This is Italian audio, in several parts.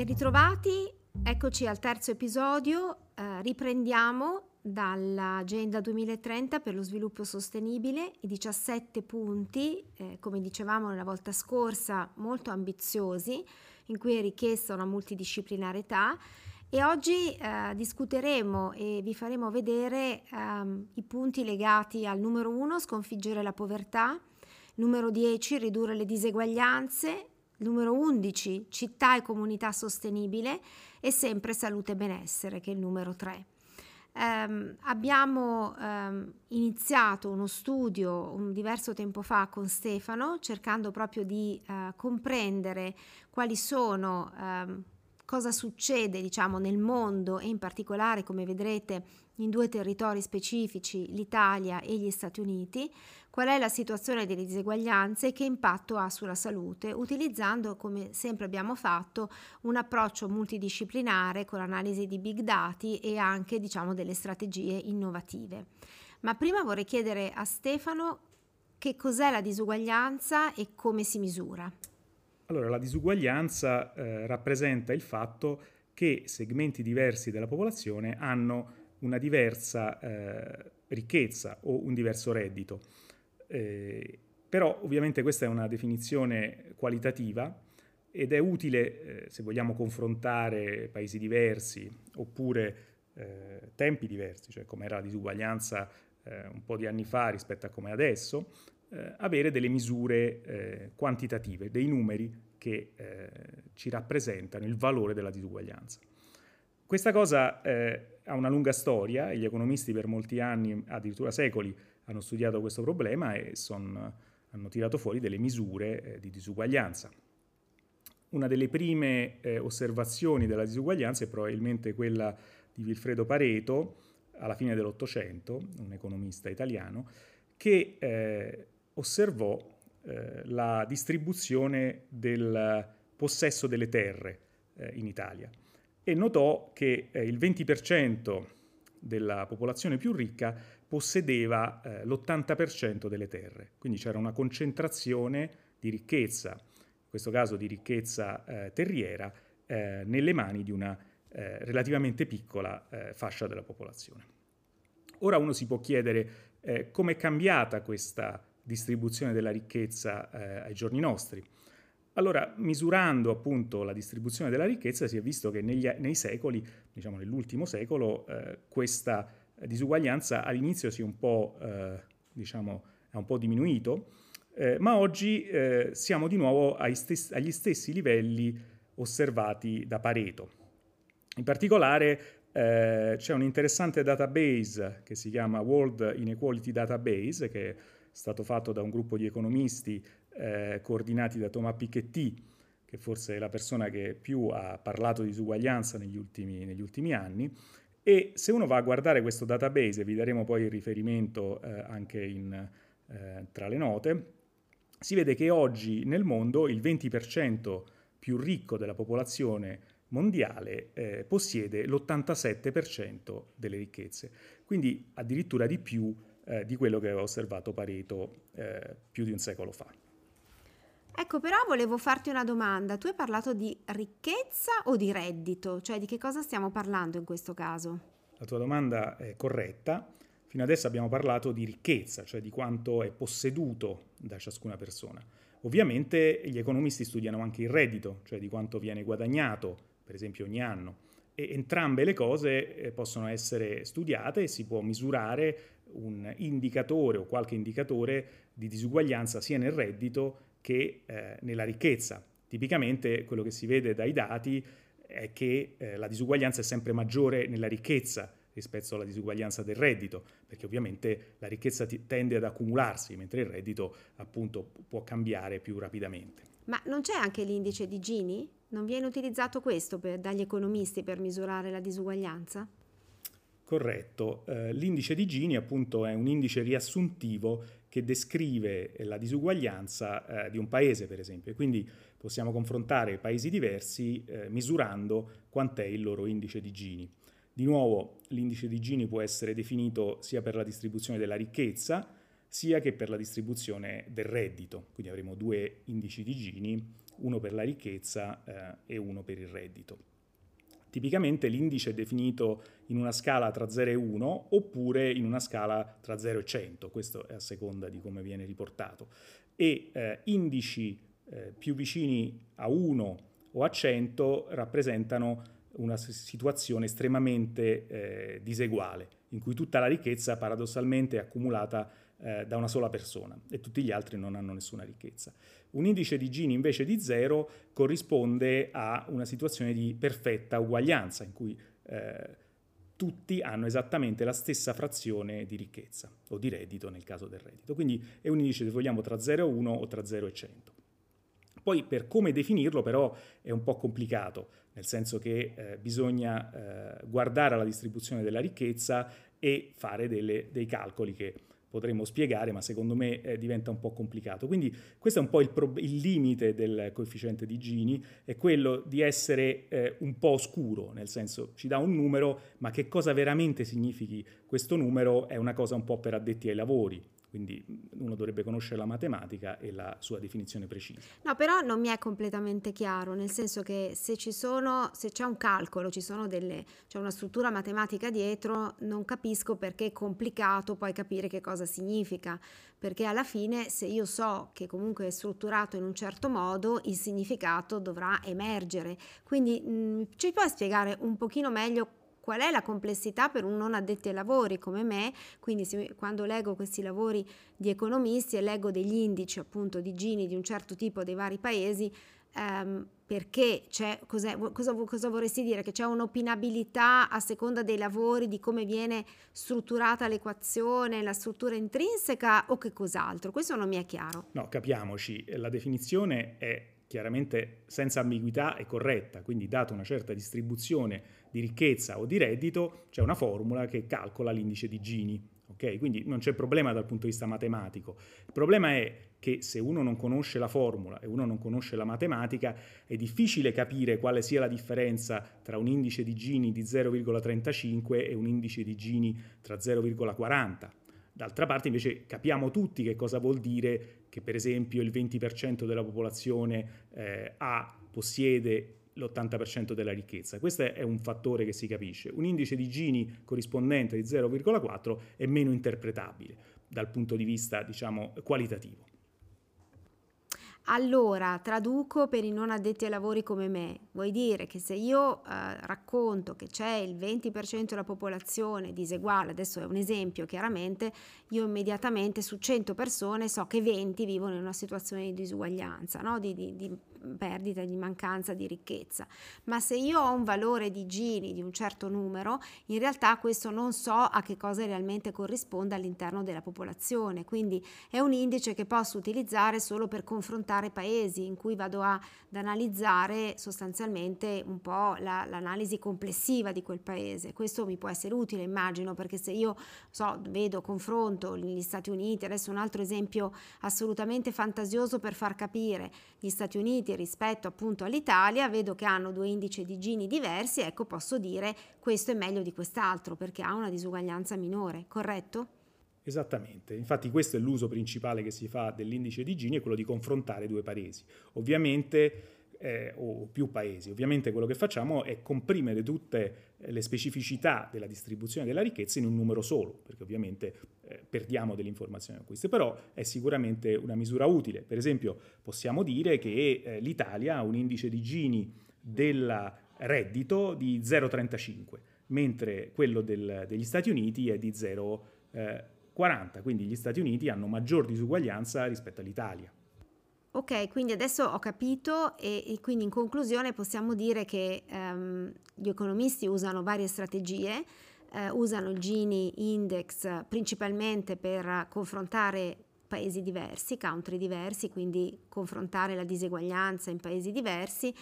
Ben ritrovati, eccoci al terzo episodio, eh, riprendiamo dall'Agenda 2030 per lo sviluppo sostenibile, i 17 punti, eh, come dicevamo la volta scorsa, molto ambiziosi, in cui è richiesta una multidisciplinarietà e oggi eh, discuteremo e vi faremo vedere ehm, i punti legati al numero 1, sconfiggere la povertà, numero 10, ridurre le diseguaglianze, numero 11, città e comunità sostenibile e sempre salute e benessere, che è il numero 3. Um, abbiamo um, iniziato uno studio un diverso tempo fa con Stefano cercando proprio di uh, comprendere quali sono um, cosa succede diciamo nel mondo e in particolare come vedrete in due territori specifici l'Italia e gli Stati Uniti qual è la situazione delle diseguaglianze e che impatto ha sulla salute, utilizzando, come sempre abbiamo fatto, un approccio multidisciplinare con l'analisi di big data e anche diciamo, delle strategie innovative. Ma prima vorrei chiedere a Stefano che cos'è la disuguaglianza e come si misura. Allora, la disuguaglianza eh, rappresenta il fatto che segmenti diversi della popolazione hanno una diversa eh, ricchezza o un diverso reddito. Eh, però ovviamente questa è una definizione qualitativa ed è utile eh, se vogliamo confrontare paesi diversi oppure eh, tempi diversi, cioè come era la disuguaglianza eh, un po' di anni fa rispetto a come è adesso, eh, avere delle misure eh, quantitative, dei numeri che ci rappresentano il valore della disuguaglianza. Questa cosa ha una lunga storia e gli economisti per molti anni, addirittura secoli, hanno studiato questo problema e son, hanno tirato fuori delle misure eh, di disuguaglianza. Una delle prime eh, osservazioni della disuguaglianza è probabilmente quella di Vilfredo Pareto, alla fine dell'Ottocento, un economista italiano, che eh, osservò eh, la distribuzione del possesso delle terre eh, in Italia e notò che eh, il 20% della popolazione più ricca possedeva eh, l'80% delle terre, quindi c'era una concentrazione di ricchezza, in questo caso di ricchezza eh, terriera, eh, nelle mani di una eh, relativamente piccola eh, fascia della popolazione. Ora uno si può chiedere come è cambiata questa distribuzione della ricchezza ai giorni nostri. Allora, misurando appunto la distribuzione della ricchezza, si è visto che negli, nei secoli, diciamo nell'ultimo secolo, eh, questa disuguaglianza all'inizio si è un po', eh, diciamo, è un po' diminuito, eh, ma oggi eh, siamo di nuovo stessi, agli stessi livelli osservati da Pareto. In particolare eh, c'è un interessante database che si chiama World Inequality Database, che è stato fatto da un gruppo di economisti eh, coordinati da Thomas Piketty, che forse è la persona che più ha parlato di disuguaglianza negli ultimi, negli ultimi anni, e se uno va a guardare questo database, vi daremo poi il riferimento eh, anche in, eh, tra le note, si vede che oggi nel mondo il 20% più ricco della popolazione mondiale eh, possiede l'87% delle ricchezze, quindi addirittura di più eh, di quello che aveva osservato Pareto eh, più di un secolo fa. Ecco, però volevo farti una domanda. Tu hai parlato di ricchezza o di reddito? Cioè di che cosa stiamo parlando in questo caso? La tua domanda è corretta. Fino adesso abbiamo parlato di ricchezza, cioè di quanto è posseduto da ciascuna persona. Ovviamente gli economisti studiano anche il reddito, cioè di quanto viene guadagnato, per esempio ogni anno. E entrambe le cose eh, possono essere studiate e si può misurare un indicatore o qualche indicatore di disuguaglianza sia nel reddito che eh, nella ricchezza. Tipicamente quello che si vede dai dati è che eh, la disuguaglianza è sempre maggiore nella ricchezza rispetto alla disuguaglianza del reddito, perché ovviamente la ricchezza t- tende ad accumularsi, mentre il reddito appunto può cambiare più rapidamente. Ma non c'è anche l'indice di Gini? Non viene utilizzato questo per, dagli economisti per misurare la disuguaglianza? Corretto, eh, l'indice di Gini appunto è un indice riassuntivo che descrive la disuguaglianza eh, di un paese per esempio e quindi possiamo confrontare paesi diversi eh, misurando quant'è il loro indice di Gini. Di nuovo l'indice di Gini può essere definito sia per la distribuzione della ricchezza sia che per la distribuzione del reddito. Quindi avremo due indici di Gini, uno per la ricchezza eh, e uno per il reddito. Tipicamente l'indice è definito in una scala tra 0 e 1 oppure in una scala tra 0 e 100, questo è a seconda di come viene riportato. E eh, indici eh, più vicini a 1 o a 100 rappresentano una situazione estremamente eh, diseguale, in cui tutta la ricchezza paradossalmente è accumulata eh, da una sola persona e tutti gli altri non hanno nessuna ricchezza. Un indice di Gini invece di zero corrisponde a una situazione di perfetta uguaglianza, in cui eh, tutti hanno esattamente la stessa frazione di ricchezza o di reddito nel caso del reddito. Quindi è un indice, se vogliamo, tra 0 e 1 o tra 0 e 100. Poi per come definirlo però è un po' complicato, nel senso che eh, bisogna eh, guardare alla distribuzione della ricchezza e fare delle, dei calcoli che potremmo spiegare, ma secondo me eh, diventa un po' complicato. Quindi questo è un po' il, pro- il, limite del coefficiente di Gini, è quello di essere eh, un po' oscuro, nel senso ci dà un numero, ma che cosa veramente significhi questo numero è una cosa un po' per addetti ai lavori. Quindi uno dovrebbe conoscere la matematica e la sua definizione precisa. No, però non mi è completamente chiaro, nel senso che se sono, se c'è un calcolo, delle, c'è una struttura matematica dietro, non capisco perché è complicato poi capire che cosa significa, perché alla fine se io so che comunque è strutturato in un certo modo, il significato dovrà emergere. Quindi mh, ci puoi spiegare un pochino meglio qual è la complessità per un non addetto ai lavori come me, quindi se, quando leggo questi lavori di economisti e leggo degli indici appunto di Gini di un certo tipo dei vari paesi, ehm, perché cosa, cosa, vorresti dire? Che c'è un'opinabilità a seconda dei lavori, di come viene strutturata l'equazione, la struttura intrinseca o che cos'altro? Questo non mi è chiaro. No, capiamoci, la definizione è chiaramente senza ambiguità e corretta, quindi data una certa distribuzione di ricchezza o di reddito, c'è una formula che calcola l'indice di Gini. Okay? Quindi non c'è problema dal punto di vista matematico. Il problema è che se uno non conosce la formula e uno non conosce la matematica, è difficile capire quale sia la differenza tra un indice di Gini di 0,35 e un indice di Gini tra 0,40. D'altra parte invece capiamo tutti che cosa vuol dire che per esempio il 20% della popolazione eh, ha, possiede l'80% della ricchezza. Questo è un fattore che si capisce. Un indice di Gini corrispondente di 0,4 è meno interpretabile dal punto di vista, diciamo, qualitativo. Allora, traduco per i non addetti ai lavori come me. Vuoi dire che se io eh, racconto che c'è il 20% della popolazione diseguale, adesso è un esempio chiaramente, io immediatamente su 100 persone so che 20 vivono in una situazione di disuguaglianza, no? di, di, di perdita, di mancanza di ricchezza. Ma se io ho un valore di Gini di un certo numero, in realtà questo non so a che cosa realmente corrisponde all'interno della popolazione. Quindi è un indice che posso utilizzare solo per confrontare paesi in cui vado ad analizzare sostanzialmente un po' la, l'analisi complessiva di quel paese. Questo mi può essere utile, immagino, perché se io so, vedo, confronto gli Stati Uniti, adesso un altro esempio assolutamente fantasioso per far capire, gli Stati Uniti Uniti rispetto appunto all'Italia, vedo che hanno due indici di Gini diversi, ecco posso dire questo è meglio di quest'altro perché ha una disuguaglianza minore, corretto? Esattamente, infatti questo è l'uso principale che si fa dell'indice di Gini, è quello di confrontare due paesi. Ovviamente eh, o più paesi. Ovviamente quello che facciamo è comprimere tutte le specificità della distribuzione della ricchezza in un numero solo, perché ovviamente eh, perdiamo delle informazioni con queste, però è sicuramente una misura utile. Per esempio possiamo dire che eh, l'Italia ha un indice di Gini del reddito di 0,35, mentre quello del, degli Stati Uniti è di 0,40, quindi gli Stati Uniti hanno maggior disuguaglianza rispetto all'Italia. Ok, quindi adesso ho capito e, e quindi in conclusione possiamo dire che um, gli economisti usano varie strategie, uh, usano il Gini Index principalmente per confrontare paesi diversi, country diversi, quindi confrontare la diseguaglianza in paesi diversi.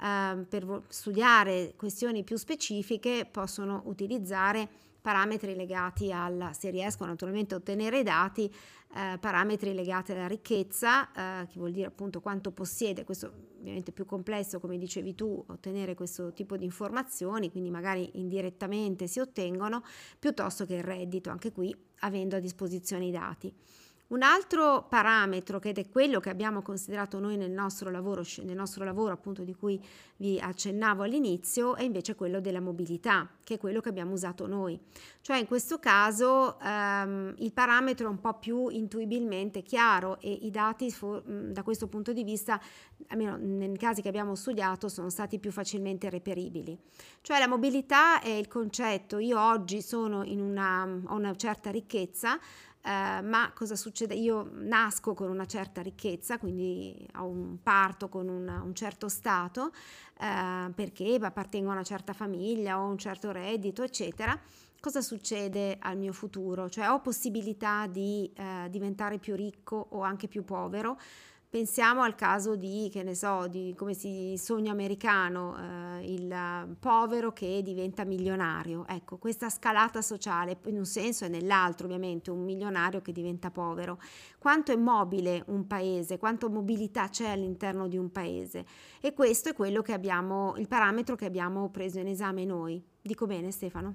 Uh, per studiare questioni più specifiche possono utilizzare parametri legati alla, se riescono naturalmente a ottenere i dati, eh, parametri legati alla ricchezza, eh, che vuol dire appunto quanto possiede, questo ovviamente è più complesso come dicevi tu, ottenere questo tipo di informazioni, quindi magari indirettamente si ottengono, piuttosto che il reddito, anche qui avendo a disposizione i dati. Un altro parametro, che è quello che abbiamo considerato noi nel nostro lavoro, nel nostro lavoro appunto di cui vi accennavo all'inizio, è invece quello della mobilità, che è quello che abbiamo usato noi. Cioè in questo caso ehm, il parametro è un po' più intuibilmente chiaro e i dati for- da questo punto di vista, almeno nei casi che abbiamo studiato, sono stati più facilmente reperibili. Cioè la mobilità è il concetto, io oggi sono in una, ho una certa ricchezza, Uh, ma cosa succede? Io nasco con una certa ricchezza, quindi ho un parto con una, un certo stato, uh, perché appartengo a una certa famiglia, ho un certo reddito, eccetera. Cosa succede al mio futuro? Cioè ho possibilità di uh, diventare più ricco o anche più povero? Pensiamo al caso di, che ne so, di come si sogno americano, eh, il povero che diventa milionario. Ecco, questa scalata sociale, in un senso e nell'altro ovviamente, un milionario che diventa povero. Quanto è mobile un paese, quanto mobilità c'è all'interno di un paese. E questo è quello che abbiamo, il parametro che abbiamo preso in esame noi. Dico bene Stefano?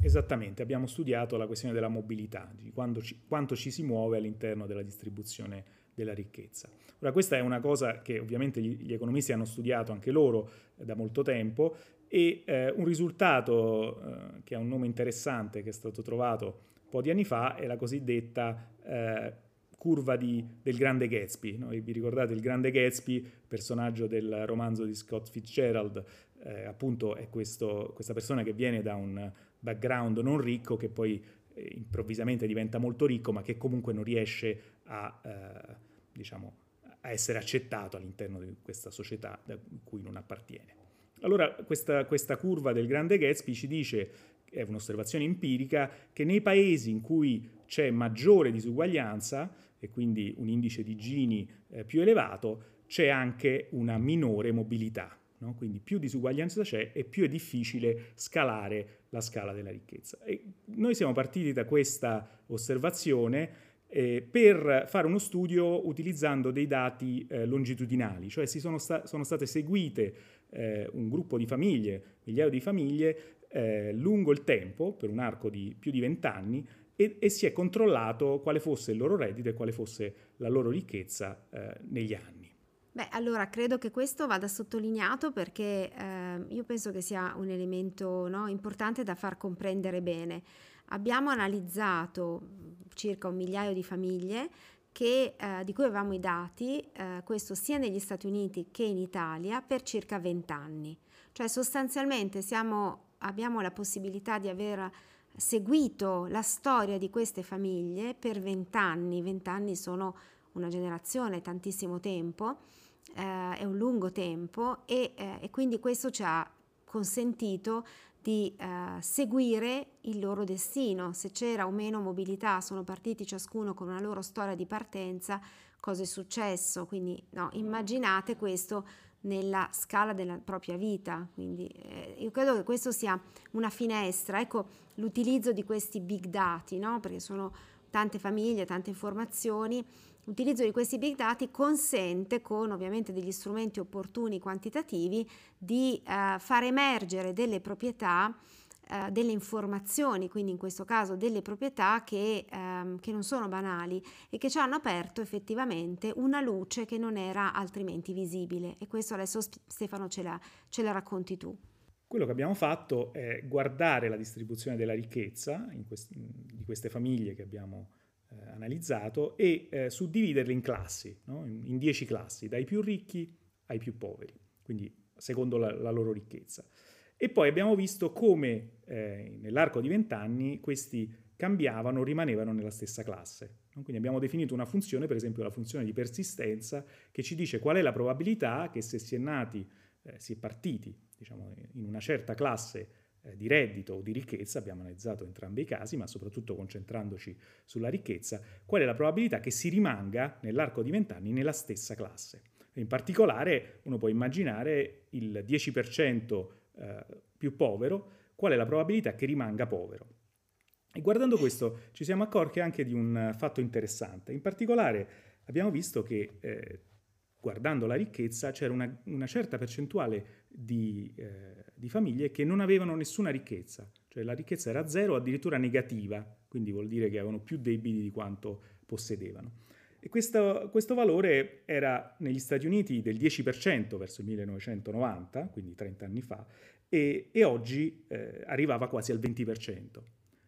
Esattamente, abbiamo studiato la questione della mobilità, di ci, quanto ci si muove all'interno della distribuzione della ricchezza. Ora questa è una cosa che ovviamente gli, economisti hanno studiato anche loro eh, da molto tempo e eh, un risultato eh, che ha un nome interessante che è stato trovato un po' di anni fa è la cosiddetta eh, curva di, del grande Gatsby. No? Vi ricordate il grande Gatsby, personaggio del romanzo di Scott Fitzgerald, eh, appunto è questo, questa persona che viene da un background non ricco che poi eh, improvvisamente diventa molto ricco ma che comunque non riesce a, eh, diciamo, a essere accettato all'interno di questa società da cui non appartiene. Allora questa, questa curva del grande Gatsby ci dice, è un'osservazione empirica, che nei paesi in cui c'è maggiore disuguaglianza e quindi un indice di Gini eh, più elevato, c'è anche una minore mobilità. No? Quindi più disuguaglianza c'è e più è difficile scalare la scala della ricchezza. E noi siamo partiti da questa osservazione eh, per fare uno studio utilizzando dei dati eh, longitudinali, cioè sono, sta- sono state seguite eh, un gruppo di famiglie, migliaia di famiglie, eh, lungo il tempo, per un arco di più di vent'anni, e, e, si è controllato quale fosse il loro reddito e quale fosse la loro ricchezza eh, negli anni. Beh, allora credo che questo vada sottolineato perché eh, io penso che sia un elemento no, importante da far comprendere bene. Abbiamo analizzato circa un migliaio di famiglie che, eh, di cui avevamo i dati, eh, questo sia negli Stati Uniti che in Italia, per circa 20 anni. Cioè sostanzialmente siamo, abbiamo la possibilità di aver seguito la storia di queste famiglie per 20 anni. 20 anni sono una generazione, tantissimo tempo, eh, è un lungo tempo e, eh, e quindi questo ci ha consentito di eh, seguire il loro destino. Se c'era o meno mobilità, sono partiti ciascuno con una loro storia di partenza, cosa è successo? Quindi no, immaginate questo nella scala della propria vita. Quindi eh, io credo che questo sia una finestra. Ecco l'utilizzo di questi big dati, no? perché sono tante famiglie, tante informazioni L'utilizzo di questi big dati consente, con ovviamente degli strumenti opportuni quantitativi, di eh, far emergere delle proprietà, eh, delle informazioni, quindi in questo caso delle proprietà che, ehm, che, non sono banali e che ci hanno aperto effettivamente una luce che non era altrimenti visibile. E questo adesso Stefano ce la, ce la racconti tu. Quello che abbiamo fatto è guardare la distribuzione della ricchezza questi, di queste famiglie che abbiamo eh, analizzato e eh, suddividerle in classi, no? in, in dieci classi, dai più ricchi ai più poveri, quindi secondo la, la loro ricchezza. E poi abbiamo visto come eh, nell'arco di vent'anni questi cambiavano, rimanevano nella stessa classe. Quindi abbiamo definito una funzione, per esempio la funzione di persistenza, che ci dice qual è la probabilità che se si è nati, eh, si è partiti diciamo, in una certa classe eh, di reddito o di ricchezza, abbiamo analizzato entrambi i casi, ma soprattutto concentrandoci sulla ricchezza, qual è la probabilità che si rimanga nell'arco di vent'anni nella stessa classe. In particolare uno può immaginare il 10% eh, più povero, qual è la probabilità che rimanga povero. E guardando questo ci siamo accorti anche di un fatto interessante. In particolare abbiamo visto che eh, guardando la ricchezza c'era una, una certa percentuale di, eh, di, famiglie che non avevano nessuna ricchezza, cioè la ricchezza era zero addirittura negativa quindi vuol dire che avevano più debiti di quanto possedevano. E questo, questo, valore era negli Stati Uniti del 10% verso il 1990, quindi 30 anni fa, e, e oggi eh, arrivava quasi al 20%.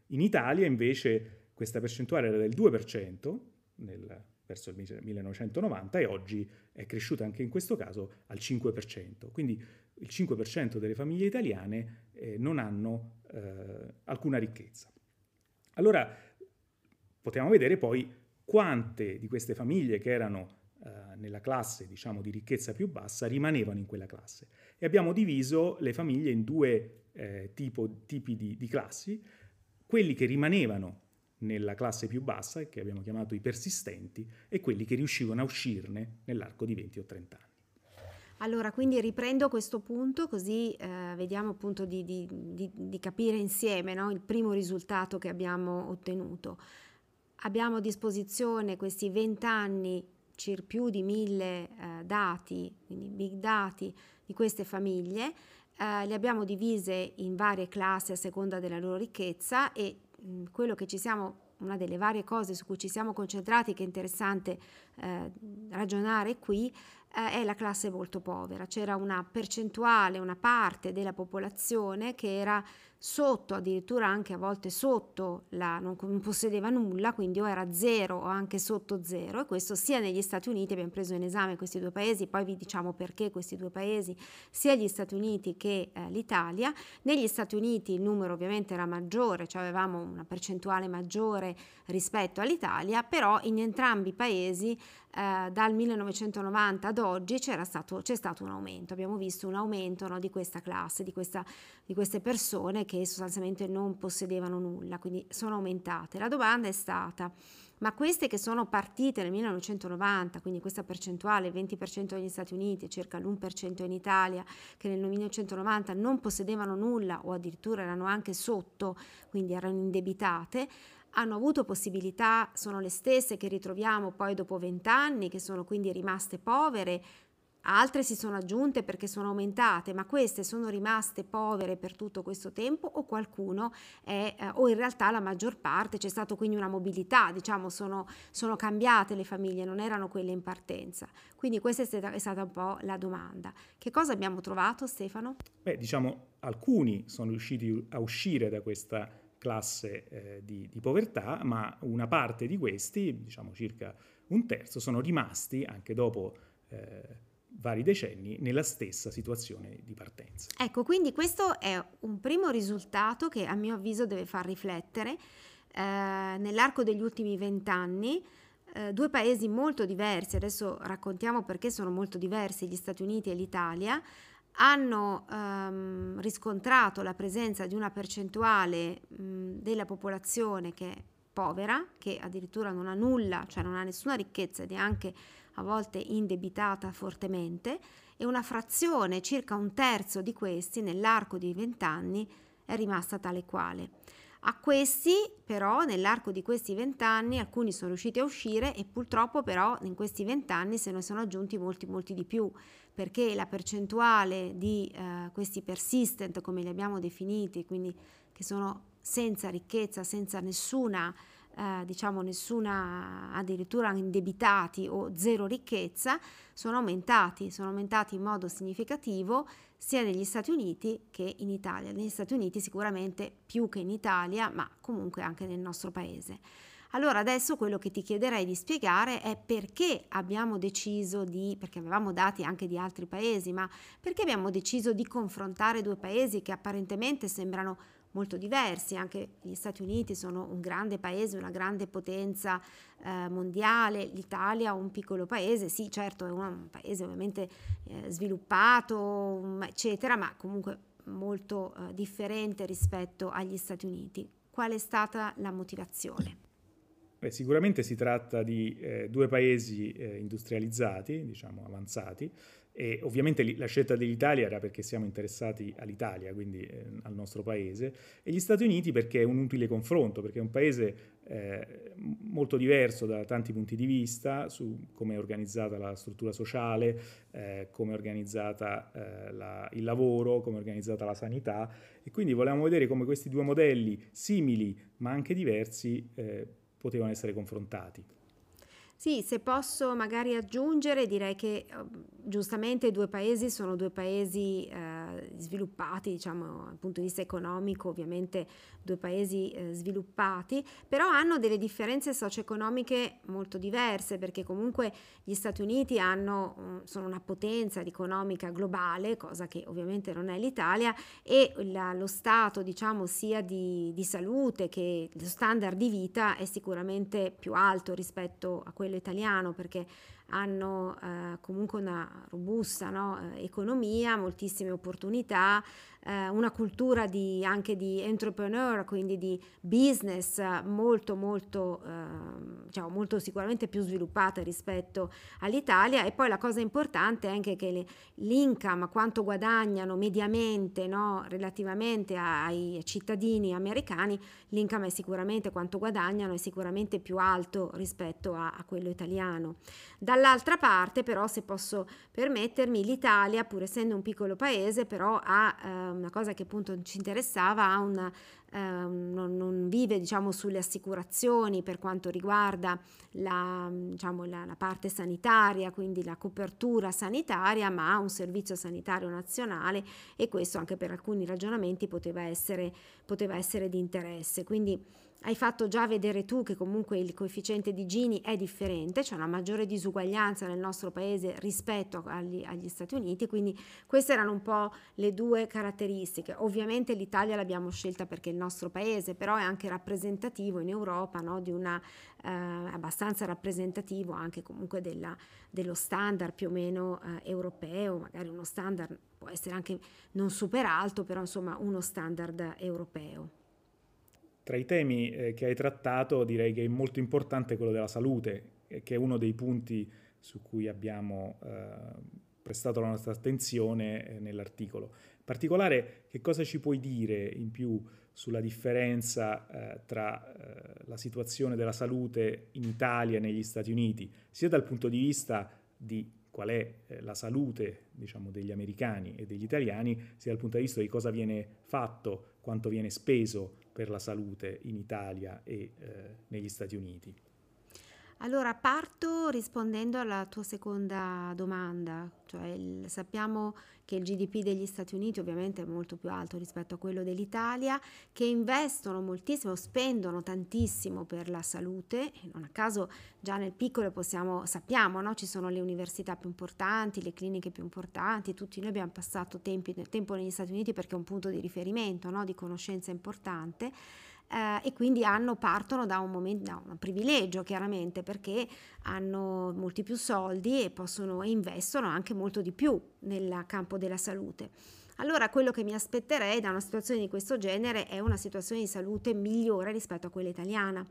In Italia invece questa percentuale era del 2% nel, verso il 1990 e oggi è cresciuta anche in questo caso al 5%. Quindi il 5% delle famiglie italiane eh, non hanno eh, alcuna ricchezza. Allora potevamo vedere poi quante di queste famiglie che erano eh, nella classe diciamo, di ricchezza più bassa rimanevano in quella classe e abbiamo diviso le famiglie in due eh, tipo, tipi di, di classi, quelli che rimanevano nella classe più bassa, che abbiamo chiamato i persistenti, e quelli che riuscivano a uscirne nell'arco di 20 o 30 anni. Allora, quindi riprendo questo punto così eh, vediamo appunto di, di, di, di capire insieme no? il primo risultato che abbiamo ottenuto. Abbiamo a disposizione questi 20 anni, cir più di mille eh, dati, quindi big dati di queste famiglie, eh, le abbiamo divise in varie classi a seconda della loro ricchezza e mh, quello che ci siamo una delle varie cose su cui ci siamo concentrati che è interessante eh, ragionare qui eh, è la classe molto povera. C'era una percentuale, una parte della popolazione che era sotto, addirittura anche a volte sotto, la, non, non, possedeva nulla, quindi o era zero o anche sotto zero, e questo sia negli Stati Uniti, abbiamo preso in esame questi due paesi, poi vi diciamo perché questi due paesi, sia gli Stati Uniti che eh, l'Italia. Negli Stati Uniti il numero ovviamente era maggiore, cioè avevamo una percentuale maggiore rispetto all'Italia, però in entrambi i paesi eh, dal 1990 ad oggi stato, c'è stato un aumento, abbiamo visto un aumento no, di questa classe, di, questa, di queste persone che sostanzialmente non possedevano nulla, quindi sono aumentate. La domanda è stata, ma queste che sono partite nel 1990, quindi questa percentuale, il 20% negli Stati Uniti e circa l'1% in Italia, che nel 1990 non possedevano nulla o addirittura erano anche sotto, quindi erano indebitate, hanno avuto possibilità, sono le stesse che ritroviamo poi dopo vent'anni, che sono quindi rimaste povere, altre si sono aggiunte perché sono aumentate, ma queste sono rimaste povere per tutto questo tempo o qualcuno è, eh, o in realtà la maggior parte, c'è stata quindi una mobilità, diciamo sono, sono, cambiate le famiglie, non erano quelle in partenza. Quindi questa è stata, è stata un po' la domanda. Che cosa abbiamo trovato Stefano? Beh, diciamo alcuni sono riusciti a uscire da questa classe eh, di, di, povertà, ma una parte di questi, diciamo circa un terzo, sono rimasti anche dopo eh, vari decenni nella stessa situazione di partenza. Ecco, quindi questo è un primo risultato che a mio avviso deve far riflettere. Eh, nell'arco degli ultimi vent'anni eh, due paesi molto diversi, adesso raccontiamo perché sono molto diversi gli Stati Uniti e l'Italia, hanno ehm, riscontrato la presenza di una percentuale mh, della popolazione che è povera, che addirittura non ha nulla, cioè non ha nessuna ricchezza ed è anche a volte indebitata fortemente, e una frazione, circa un terzo di questi, nell'arco di vent'anni, è rimasta tale quale. A questi, però, nell'arco di questi vent'anni, alcuni sono riusciti a uscire e purtroppo, però, in questi vent'anni se ne sono aggiunti molti, molti di più perché la percentuale di eh, questi persistent, come li abbiamo definiti, quindi che sono senza ricchezza, senza nessuna, eh, diciamo nessuna, addirittura indebitati o zero ricchezza, sono aumentati, sono aumentati in modo significativo sia negli Stati Uniti che in Italia. Negli Stati Uniti sicuramente più che in Italia, ma comunque anche nel nostro paese. Allora adesso quello che ti chiederei di spiegare è perché abbiamo deciso di, perché avevamo dati anche di altri paesi, ma perché abbiamo deciso di confrontare due paesi che apparentemente sembrano molto diversi, anche gli Stati Uniti sono un grande paese, una grande potenza eh, mondiale, l'Italia un piccolo paese, sì certo è un paese ovviamente eh, sviluppato, eccetera, ma comunque molto eh, differente rispetto agli Stati Uniti. Qual è stata la motivazione? Beh, sicuramente si tratta di eh, due paesi eh, industrializzati, diciamo avanzati, e ovviamente la scelta dell'Italia era perché siamo interessati all'Italia, quindi eh, al nostro paese, e gli Stati Uniti perché è un utile confronto, perché è un paese eh, molto diverso da tanti punti di vista su come è organizzata la struttura sociale, eh, come è organizzata eh, la, il lavoro, come è organizzata la sanità, e quindi volevamo vedere come questi due modelli simili ma anche diversi eh, potevano essere confrontati. Sì, se posso magari aggiungere, direi che uh, giustamente i due paesi sono due paesi uh, sviluppati, diciamo dal punto di vista economico, ovviamente due paesi uh, sviluppati, però hanno delle differenze socio-economiche molto diverse, perché comunque gli Stati Uniti hanno, um, sono una potenza economica globale, cosa che ovviamente non è l'Italia, e la, lo stato, diciamo, sia di, di salute che lo standard di vita è sicuramente più alto rispetto a quello modello italiano perché hanno eh, comunque una robusta no, eh, economia, moltissime opportunità, eh, una cultura di, anche di entrepreneur, quindi di business molto molto, eh, diciamo, molto sicuramente più sviluppata rispetto all'Italia e poi la cosa importante è anche che le, l'income, quanto guadagnano mediamente no, relativamente ai cittadini americani, l'income è sicuramente quanto guadagnano è sicuramente più alto rispetto a, a quello italiano. Dall'altra parte però se posso permettermi l'Italia pur essendo un piccolo paese però ha eh, una cosa che appunto ci interessava, una, eh, non, non, vive diciamo, sulle assicurazioni per quanto riguarda la, diciamo, la, la, parte sanitaria, quindi la copertura sanitaria, ma ha un servizio sanitario nazionale e questo anche per alcuni ragionamenti poteva essere, poteva essere di interesse. Quindi hai fatto già vedere tu che comunque il coefficiente di Gini è differente, c'è una maggiore disuguaglianza nel nostro paese rispetto agli, agli, Stati Uniti, quindi queste erano un po' le due caratteristiche. Ovviamente l'Italia l'abbiamo scelta perché è il nostro paese, però è anche rappresentativo in Europa, no? una, eh, abbastanza rappresentativo anche comunque della, dello standard più o meno eh, europeo, magari uno standard può essere anche non super alto, però insomma uno standard europeo. Tra i temi eh, che hai trattato direi che è molto importante quello della salute, che è uno dei punti su cui abbiamo eh, prestato la nostra attenzione eh, nell'articolo. In particolare, che cosa ci puoi dire in più sulla differenza eh, tra eh, la situazione della salute in Italia e negli Stati Uniti, sia dal punto di vista di qual è eh, la salute diciamo, degli americani e degli italiani, sia dal punto di vista di cosa viene fatto, quanto viene speso per la salute in Italia e eh, negli Stati Uniti? Allora, parto rispondendo alla tua seconda domanda, cioè il, sappiamo che il GDP degli Stati Uniti ovviamente è molto più alto rispetto a quello dell'Italia, che investono moltissimo, spendono tantissimo per la salute, non a caso già nel piccolo possiamo, sappiamo, no? ci sono le università più importanti, le cliniche più importanti, tutti noi abbiamo passato tempi, tempo negli Stati Uniti perché è un punto di riferimento, no? di conoscenza importante eh, e quindi hanno, partono da un, momento, da un privilegio chiaramente perché hanno molti più soldi e possono e investono anche molto di più nel campo della salute. Allora quello che mi aspetterei da una situazione di questo genere è una situazione di salute migliore rispetto a quella italiana,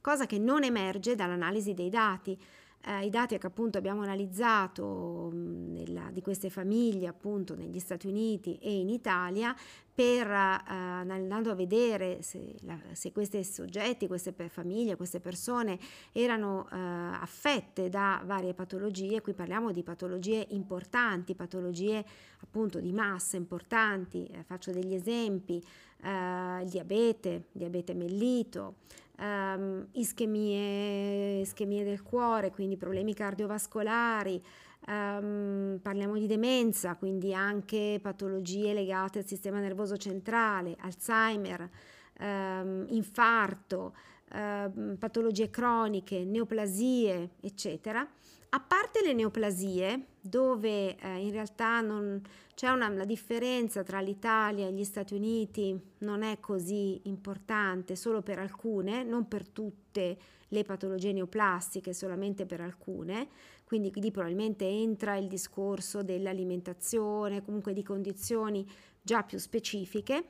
cosa che non emerge dall'analisi dei dati eh, i dati che appunto abbiamo analizzato mh, nella, di queste famiglie appunto negli Stati Uniti e in Italia per eh, andando a vedere se, la, se, questi soggetti, queste famiglie, queste persone erano eh, affette da varie patologie, qui parliamo di patologie importanti, patologie appunto di massa importanti, eh, faccio degli esempi, eh, il diabete, diabete mellito, um, ischemie, ischemie del cuore, quindi problemi cardiovascolari, um, parliamo di demenza, quindi anche patologie legate al sistema nervoso centrale, Alzheimer, um, infarto, patologie croniche, neoplasie, eccetera. A parte le neoplasie, dove eh, in realtà non c'è una, la differenza tra l'Italia e gli Stati Uniti non è così importante, solo per alcune, non per tutte le patologie neoplastiche, solamente per alcune, quindi lì probabilmente entra il discorso dell'alimentazione, comunque di condizioni già più specifiche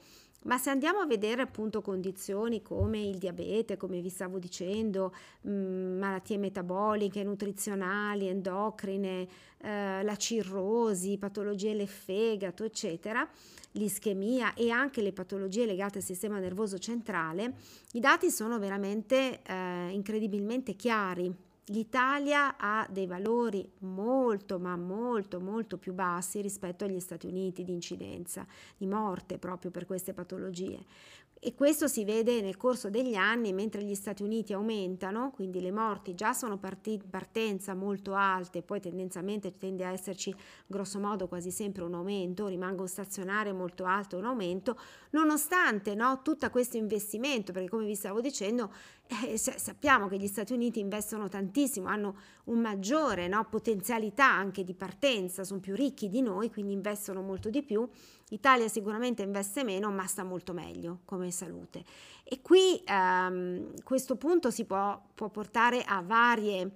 Ma se andiamo a vedere appunto condizioni come il diabete, come vi stavo dicendo, mh, mm, malattie metaboliche, nutrizionali, endocrine, eh, la cirrosi, patologie del fegato, eccetera, l'ischemia e anche le patologie legate al sistema nervoso centrale, i dati sono veramente eh, incredibilmente chiari. L'Italia ha dei valori molto, ma molto, molto più bassi rispetto agli Stati Uniti di incidenza, di morte proprio per queste patologie. E questo si vede nel corso degli anni, mentre gli Stati Uniti aumentano, quindi le morti già sono in partenza molto alte, poi tendenzialmente tende a esserci grosso modo quasi sempre un aumento, rimangono stazionari molto alto un aumento, nonostante no, tutto questo investimento, perché come vi stavo dicendo, eh, sappiamo che gli Stati Uniti investono tantissimo, hanno un maggiore no, potenzialità anche di partenza, sono più ricchi di noi, quindi investono molto di più. L'Italia sicuramente investe meno, ma sta molto meglio come salute. E qui ehm, questo punto si può, può portare a varie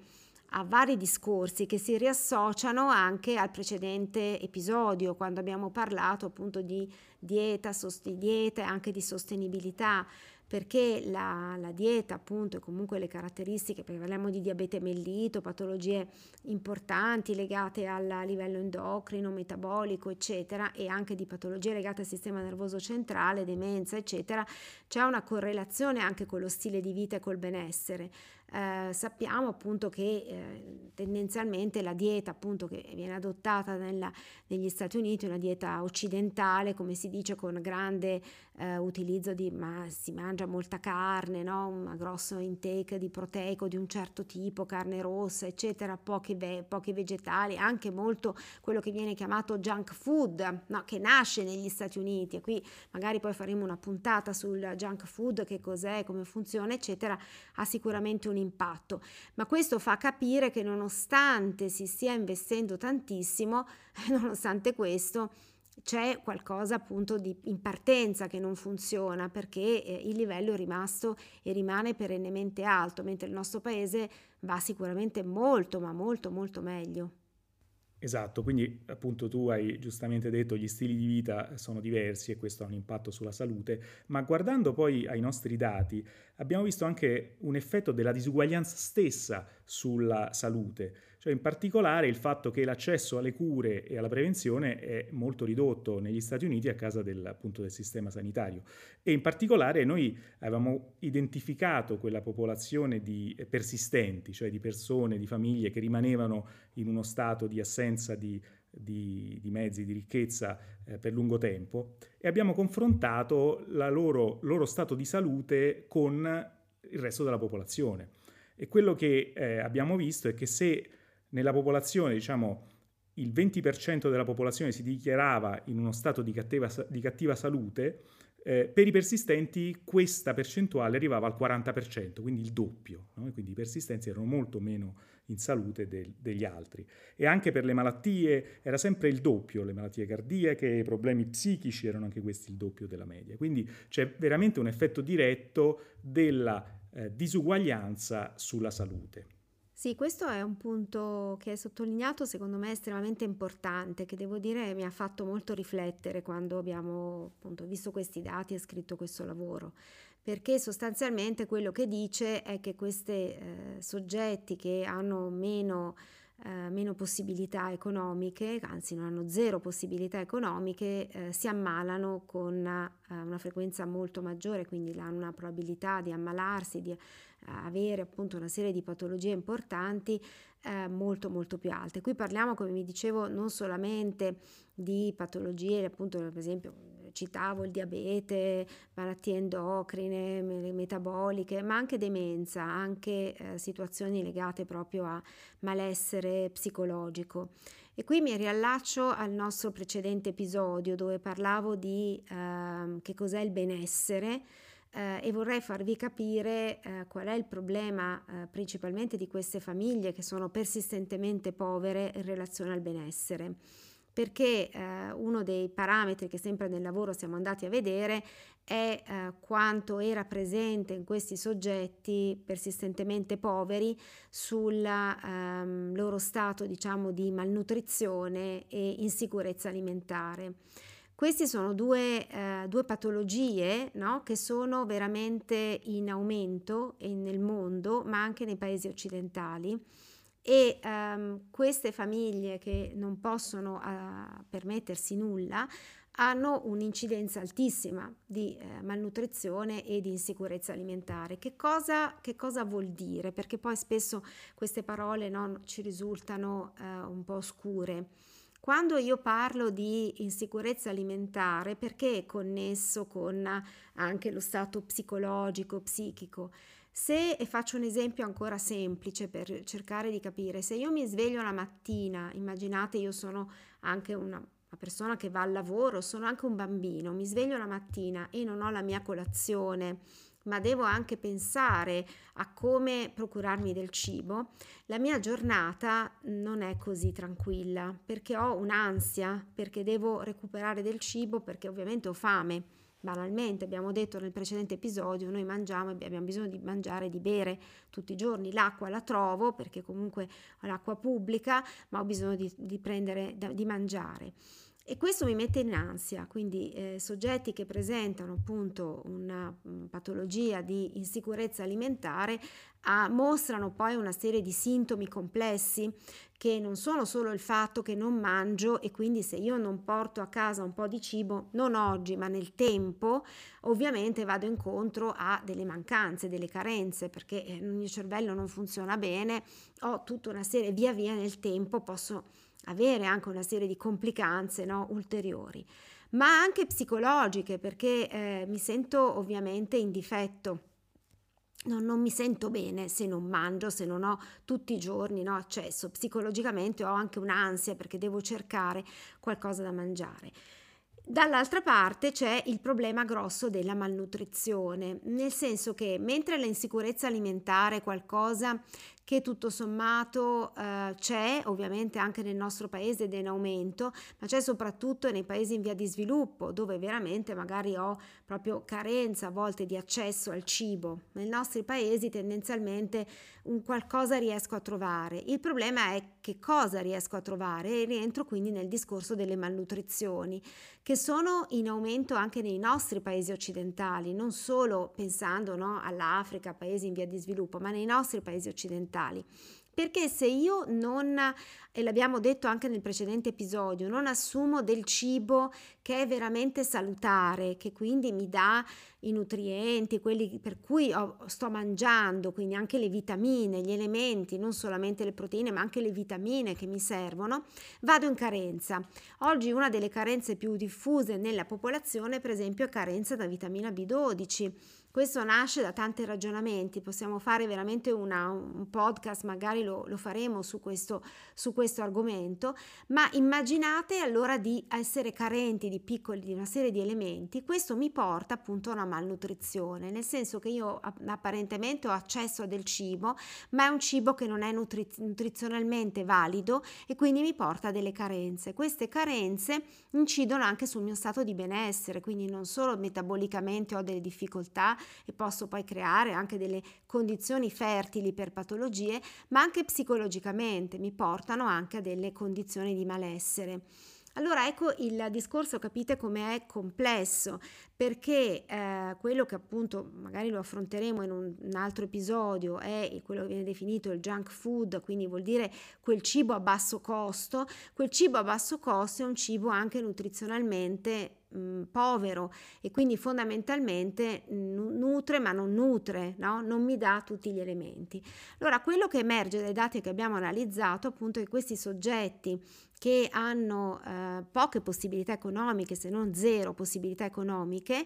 a vari discorsi che si riassociano anche al precedente episodio, quando abbiamo parlato appunto di dieta, sost- dieta e anche di sostenibilità perché la, la, dieta appunto e comunque le caratteristiche, perché parliamo di diabete mellito, patologie importanti legate al livello endocrino, metabolico, eccetera, e anche di patologie legate al sistema nervoso centrale, demenza, eccetera, c'è una correlazione anche con lo stile di vita e col benessere. Eh, sappiamo appunto che eh, tendenzialmente la dieta appunto che viene adottata nella, negli Stati Uniti una dieta occidentale, come si dice, con grande eh, utilizzo di, ma si mangia molta carne, no? un grosso intake di proteico di un certo tipo, carne rossa, eccetera, pochi, ve- pochi vegetali, anche molto quello che viene chiamato junk food, no? che nasce negli Stati Uniti e qui magari poi faremo una puntata sul junk food, che cos'è, come funziona, eccetera, ha sicuramente un impatto, ma questo fa capire che nonostante si stia investendo tantissimo, nonostante questo, c'è qualcosa appunto di, in partenza che non funziona perché eh, il livello è rimasto e rimane perennemente alto, mentre il nostro paese va sicuramente molto, ma molto, molto meglio. Esatto, quindi appunto tu hai giustamente detto gli stili di vita sono diversi e questo ha un impatto sulla salute, ma guardando poi ai nostri dati abbiamo visto anche un effetto della disuguaglianza stessa sulla salute. Cioè in particolare il fatto che l'accesso alle cure e alla prevenzione è molto ridotto negli Stati Uniti a causa del, appunto, del sistema sanitario e in particolare noi avevamo identificato quella popolazione di persistenti, cioè di persone, di famiglie che rimanevano in uno stato di assenza di, di, di mezzi, di ricchezza eh, per lungo tempo e abbiamo confrontato il loro, loro stato di salute con il resto della popolazione. E quello che eh, abbiamo visto è che se nella popolazione, diciamo, il 20% della popolazione si dichiarava in uno stato di cattiva, di cattiva salute, eh, per i persistenti questa percentuale arrivava al 40%, quindi il doppio, no? quindi i persistenti erano molto meno in salute del, degli altri. E anche per le malattie era sempre il doppio, le malattie cardiache, i problemi psichici erano anche questi il doppio della media. Quindi c'è veramente un effetto diretto della eh, disuguaglianza sulla salute. Sì, questo è un punto che è sottolineato, secondo me estremamente importante, che devo dire mi ha fatto molto riflettere quando abbiamo appunto visto questi dati e scritto questo lavoro, perché sostanzialmente quello che dice è che questi eh, soggetti che hanno meno eh, meno possibilità economiche, anzi non hanno zero possibilità economiche, eh, si ammalano con eh, una frequenza molto maggiore, quindi hanno una probabilità di ammalarsi, di avere appunto una serie di patologie importanti eh, molto molto più alte. Qui parliamo, come vi dicevo, non solamente di patologie, appunto per esempio citavo il diabete, malattie endocrine, metaboliche, ma anche demenza, anche eh, situazioni legate proprio a malessere psicologico. E qui mi riallaccio al nostro precedente episodio dove parlavo di eh, che cos'è il benessere. Eh, e vorrei farvi capire eh, qual è il problema eh, principalmente di queste famiglie che sono persistentemente povere in relazione al benessere perché eh, uno dei parametri che sempre nel lavoro siamo andati a vedere è eh, quanto era presente in questi soggetti persistentemente poveri sul ehm, loro stato diciamo di malnutrizione e insicurezza alimentare. Queste sono due, eh, due patologie no? che sono veramente in aumento nel mondo, ma anche nei paesi occidentali e um, queste famiglie che non possono uh, permettersi nulla hanno un'incidenza altissima di eh, malnutrizione e di insicurezza alimentare. Che cosa, che cosa, vuol dire? Perché poi spesso queste parole no, ci risultano eh, un po' oscure. Quando io parlo di insicurezza alimentare, perché è connesso con anche lo stato psicologico, psichico? Se, e faccio un esempio ancora semplice per cercare di capire, se io mi sveglio la mattina, immaginate io sono anche una, una persona che va al lavoro, sono anche un bambino, mi sveglio la mattina e non ho la mia colazione, ma devo anche pensare a come procurarmi del cibo, la mia giornata non è così tranquilla perché ho un'ansia, perché devo recuperare del cibo, perché ovviamente ho fame. Banalmente, abbiamo detto nel precedente episodio, noi mangiamo e abbiamo bisogno di mangiare e di bere tutti i giorni. L'acqua la trovo perché comunque ho l'acqua pubblica, ma ho bisogno di, di prendere, di mangiare. E questo mi mette in ansia, quindi eh, soggetti che presentano appunto una um, patologia di insicurezza alimentare ah, mostrano poi una serie di sintomi complessi che non sono solo il fatto che non mangio e quindi se io non porto a casa un po' di cibo, non oggi ma nel tempo, ovviamente vado incontro a delle mancanze, delle carenze perché eh, il mio cervello non funziona bene, ho tutta una serie, via via nel tempo posso avere anche una serie di complicanze no, ulteriori, ma anche psicologiche perché eh, mi sento ovviamente in difetto. Non, non, mi sento bene se non mangio, se non ho tutti i giorni no, accesso. Psicologicamente ho anche un'ansia perché devo cercare qualcosa da mangiare. Dall'altra parte c'è il problema grosso della malnutrizione, nel senso che mentre l'insicurezza alimentare è qualcosa che tutto sommato eh, c'è ovviamente anche nel nostro paese ed è in aumento, ma c'è soprattutto nei paesi in via di sviluppo dove veramente magari ho proprio carenza a volte di accesso al cibo. Nei nostri paesi tendenzialmente un qualcosa riesco a trovare. Il problema è che cosa riesco a trovare e rientro quindi nel discorso delle malnutrizioni che sono in aumento anche nei nostri paesi occidentali, non solo pensando no, all'Africa, paesi in via di sviluppo, ma nei nostri paesi occidentali. Perché se io non, e l'abbiamo detto anche nel precedente episodio, non assumo del cibo che è veramente salutare, che quindi mi dà i nutrienti, quelli per cui ho, sto mangiando, quindi anche le vitamine, gli elementi, non solamente le proteine, ma anche le vitamine che mi servono, vado in carenza. Oggi una delle carenze più diffuse nella popolazione, per esempio, è carenza da vitamina B12 questo nasce da tanti ragionamenti, possiamo fare veramente una, un podcast, magari lo, lo faremo su questo, su questo, argomento, ma immaginate allora di essere carenti di piccoli, di una serie di elementi, questo mi porta appunto a una malnutrizione, nel senso che io apparentemente ho accesso a del cibo, ma è un cibo che non è nutri- nutrizionalmente valido e quindi mi porta a delle carenze. Queste carenze incidono anche sul mio stato di benessere, quindi non solo metabolicamente ho delle difficoltà, e posso poi creare anche delle condizioni fertili per patologie, ma anche psicologicamente mi portano anche a delle condizioni di malessere. Allora ecco il discorso, capite come è complesso, perché eh, quello che appunto magari lo affronteremo in un, un, altro episodio è quello che viene definito il junk food, quindi vuol dire quel cibo a basso costo, quel cibo a basso costo è un cibo anche nutrizionalmente mh, povero e quindi fondamentalmente n- nutre ma non nutre, no? non mi dà tutti gli elementi. Allora quello che emerge dai dati che abbiamo analizzato appunto è che questi soggetti che hanno eh, poche possibilità economiche, se non zero possibilità economiche,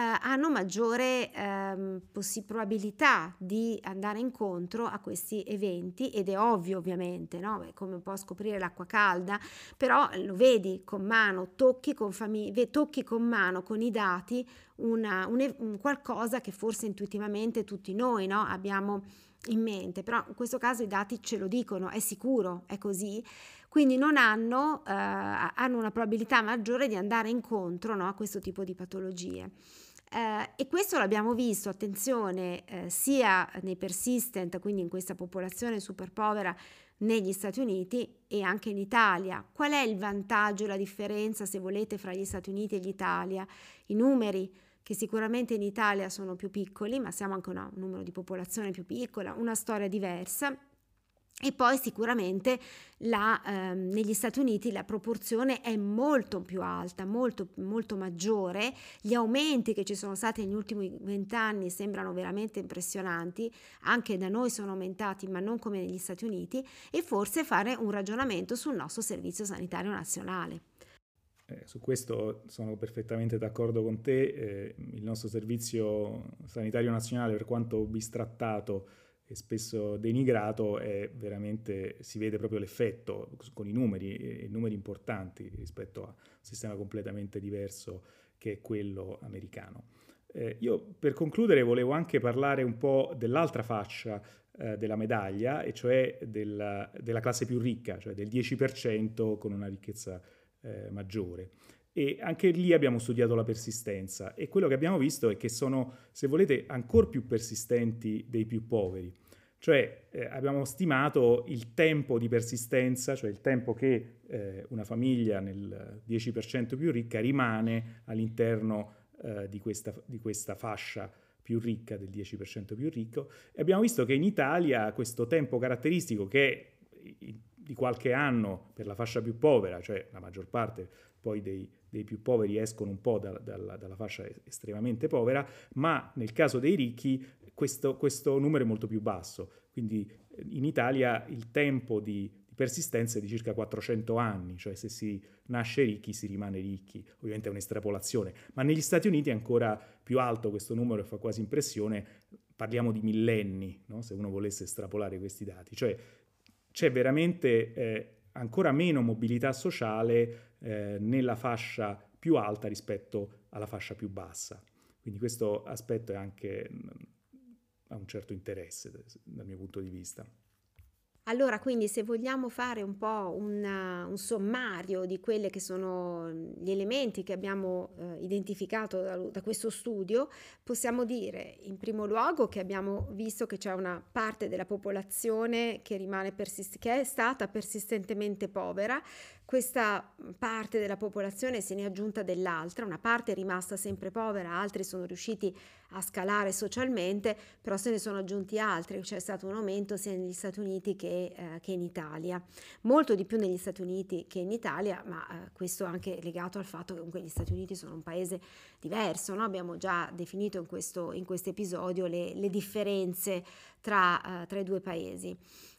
hanno maggiore ehm, probabilità di andare incontro a questi eventi ed è ovvio ovviamente, no? È come un po' scoprire l'acqua calda, però lo vedi con mano, tocchi con, famig- tocchi con mano, con i dati, una, un, un qualcosa che forse intuitivamente tutti noi no? abbiamo in mente, però in questo caso i dati ce lo dicono, è sicuro, è così, quindi non hanno, eh, hanno una probabilità maggiore di andare incontro no, a questo tipo di patologie. Eh, e questo l'abbiamo visto, attenzione, eh, sia nei persistent, quindi in questa popolazione super povera negli Stati Uniti e anche in Italia. Qual è il vantaggio, la differenza, se volete, fra gli Stati Uniti e l'Italia? I numeri che sicuramente in Italia sono più piccoli, ma siamo anche una, un numero di popolazione più piccola, una storia diversa e poi sicuramente la, ehm, negli Stati Uniti la proporzione è molto più alta, molto, molto maggiore, gli aumenti che ci sono stati negli ultimi vent'anni sembrano veramente impressionanti, anche da noi sono aumentati ma non come negli Stati Uniti. E forse fare un ragionamento sul nostro servizio sanitario nazionale. Eh, su questo sono perfettamente d'accordo con te, eh, il nostro servizio sanitario nazionale per quanto bistrattato e spesso denigrato è veramente, si vede proprio l'effetto con i numeri, e numeri importanti rispetto a un sistema completamente diverso che è quello americano. Eh, io per concludere volevo anche parlare un po' dell'altra faccia eh, della medaglia, e cioè della, della, classe più ricca, cioè del 10% con una ricchezza eh, maggiore. E anche lì abbiamo studiato la persistenza e quello che abbiamo visto è che sono, se volete, ancora più persistenti dei più poveri. Cioè eh, abbiamo stimato il tempo di persistenza, cioè il tempo che eh, una famiglia nel 10% più ricca rimane all'interno eh, di, questa, di questa fascia più ricca, del 10% più ricco, e abbiamo visto che in Italia questo tempo caratteristico che è di qualche anno per la fascia più povera, cioè la maggior parte poi dei, dei più poveri escono un po' da, da, dalla fascia estremamente povera, ma nel caso dei ricchi questo, questo, numero è molto più basso. Quindi in Italia il tempo di, di, persistenza è di circa 400 anni, cioè se si nasce ricchi si rimane ricchi, ovviamente è un'estrapolazione, ma negli Stati Uniti è ancora più alto questo numero e fa quasi impressione, parliamo di millenni, no? se uno volesse estrapolare questi dati, cioè c'è veramente eh, ancora meno mobilità sociale eh, nella fascia più alta rispetto alla fascia più bassa. Quindi questo aspetto è anche, ha un certo interesse dal mio punto di vista. Allora, quindi se vogliamo fare un po' una, un sommario di quelli che sono gli elementi che abbiamo eh, identificato da, da, questo studio, possiamo dire in primo luogo che abbiamo visto che c'è una parte della popolazione che, persist- che è stata persistentemente povera, questa parte della popolazione se ne è aggiunta dell'altra, una parte è rimasta sempre povera, altri sono riusciti a scalare socialmente, però se ne sono aggiunti altri, c'è stato un aumento sia negli Stati Uniti che, eh, che in Italia, molto di più negli Stati Uniti che in Italia, ma eh, questo anche legato al fatto che comunque gli Stati Uniti sono un paese diverso, no? abbiamo già definito in questo in episodio le, le differenze tra, uh, tra i due paesi.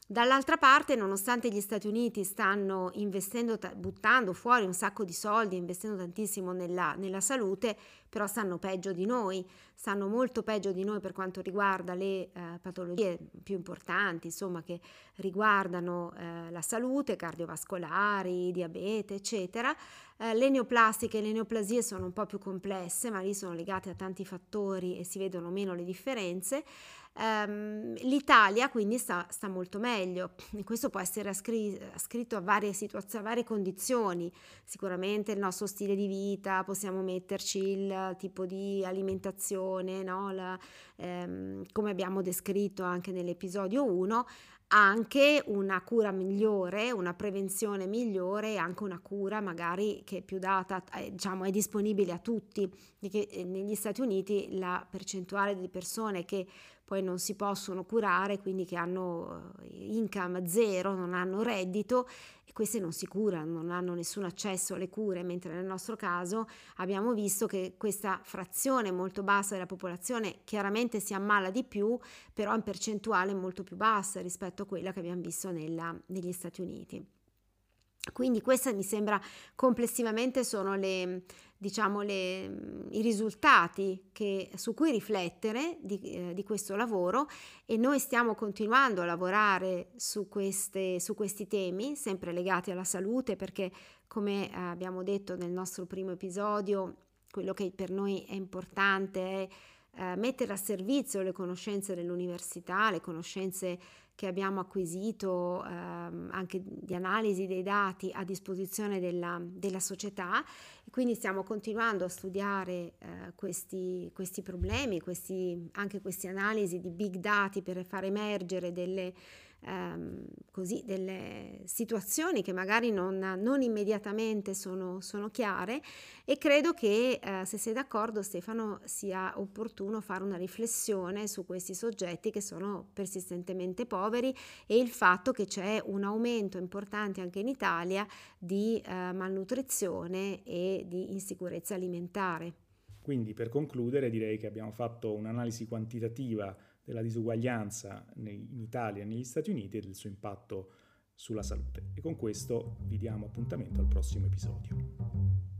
Dall'altra parte, nonostante gli Stati Uniti stanno investendo, buttando fuori un sacco di soldi, investendo tantissimo nella, nella, salute, però stanno peggio di noi, stanno molto peggio di noi per quanto riguarda le eh, patologie più importanti, insomma, che riguardano eh, la salute, cardiovascolari, diabete, eccetera. Eh, le neoplastiche e le neoplasie sono un po' più complesse, ma lì sono legate a tanti fattori e si vedono meno le differenze. Um, L'Italia quindi sta, sta, molto meglio. Questo può essere ascritto a varie situazioni, a varie condizioni, sicuramente il nostro stile di vita, possiamo metterci il tipo di alimentazione, no? La, um, come abbiamo descritto anche nell'episodio 1, anche una cura migliore, una prevenzione migliore e anche una cura magari che è più data, eh, diciamo, è disponibile a tutti, eh, negli Stati Uniti la percentuale di persone che poi non si possono curare, quindi che hanno eh, income zero, non hanno reddito e queste non si curano, non hanno nessun accesso alle cure, mentre nel nostro caso abbiamo visto che questa frazione molto bassa della popolazione chiaramente si ammala di più, però in percentuale molto più bassa rispetto a quella che abbiamo visto nella, negli Stati Uniti. Quindi queste mi sembra complessivamente sono le, diciamo, le, i risultati che, su cui riflettere di, eh, di, questo lavoro e noi stiamo continuando a lavorare su, queste, su questi temi, sempre legati alla salute, perché come eh, abbiamo detto nel nostro primo episodio, quello che per noi è importante è eh, mettere a servizio le conoscenze dell'università, le conoscenze che abbiamo acquisito ehm, anche di analisi dei dati a disposizione della, della società. Quindi stiamo continuando a studiare eh, questi, questi, problemi, questi, anche queste analisi di big dati per far emergere delle ehm, così, delle situazioni che magari non, non immediatamente sono, sono, chiare e credo che eh, se sei d'accordo Stefano sia opportuno fare una riflessione su questi soggetti che sono persistentemente poveri e il fatto che c'è un aumento importante anche in Italia di eh, malnutrizione e di insicurezza alimentare. Quindi per concludere direi che abbiamo fatto un'analisi quantitativa della disuguaglianza in Italia e negli Stati Uniti e del suo impatto sulla salute. E con questo vi diamo appuntamento al prossimo episodio.